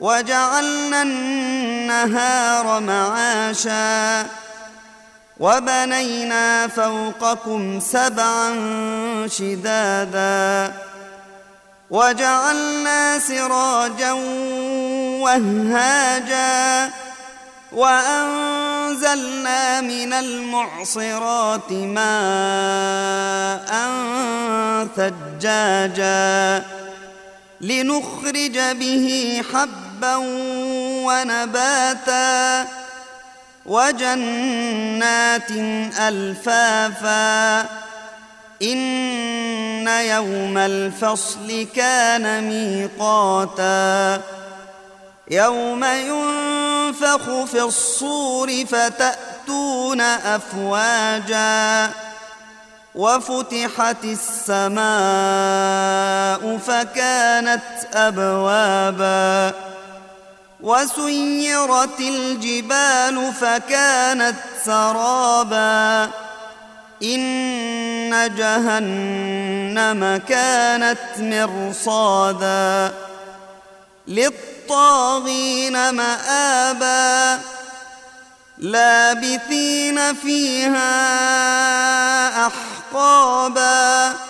وجعلنا النهار معاشا وبنينا فوقكم سبعا شدادا وجعلنا سراجا وهاجا وأنزلنا من المعصرات ماء ثجاجا لنخرج به حبا ونباتا وجنات ألفافا إن يوم الفصل كان ميقاتا يوم ينفخ في الصور فتأتون أفواجا وفتحت السماء فكانت أبوابا وسيرت الجبال فكانت سرابا. إن جهنم كانت مرصادا. للطاغين مآبا. لابثين فيها أحقابا.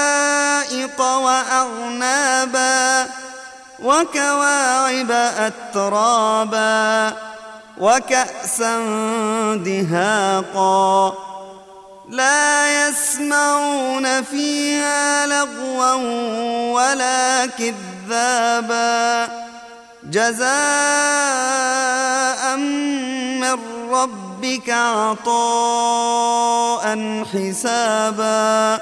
واعنابا وكواعب أترابا وكأسا دهاقا لا يسمعون فيها لغوا ولا كذابا جزاء من ربك عطاء حسابا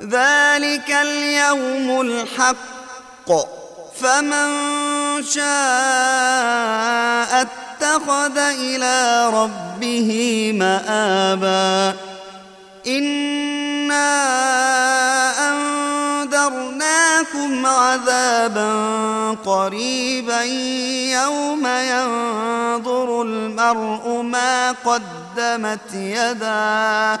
ذلك اليوم الحق. فمن شاء اتخذ إلى ربه مآبا. انا انذرناكم عذابا قريبا يوم ينظر المرء ما قدمت يداه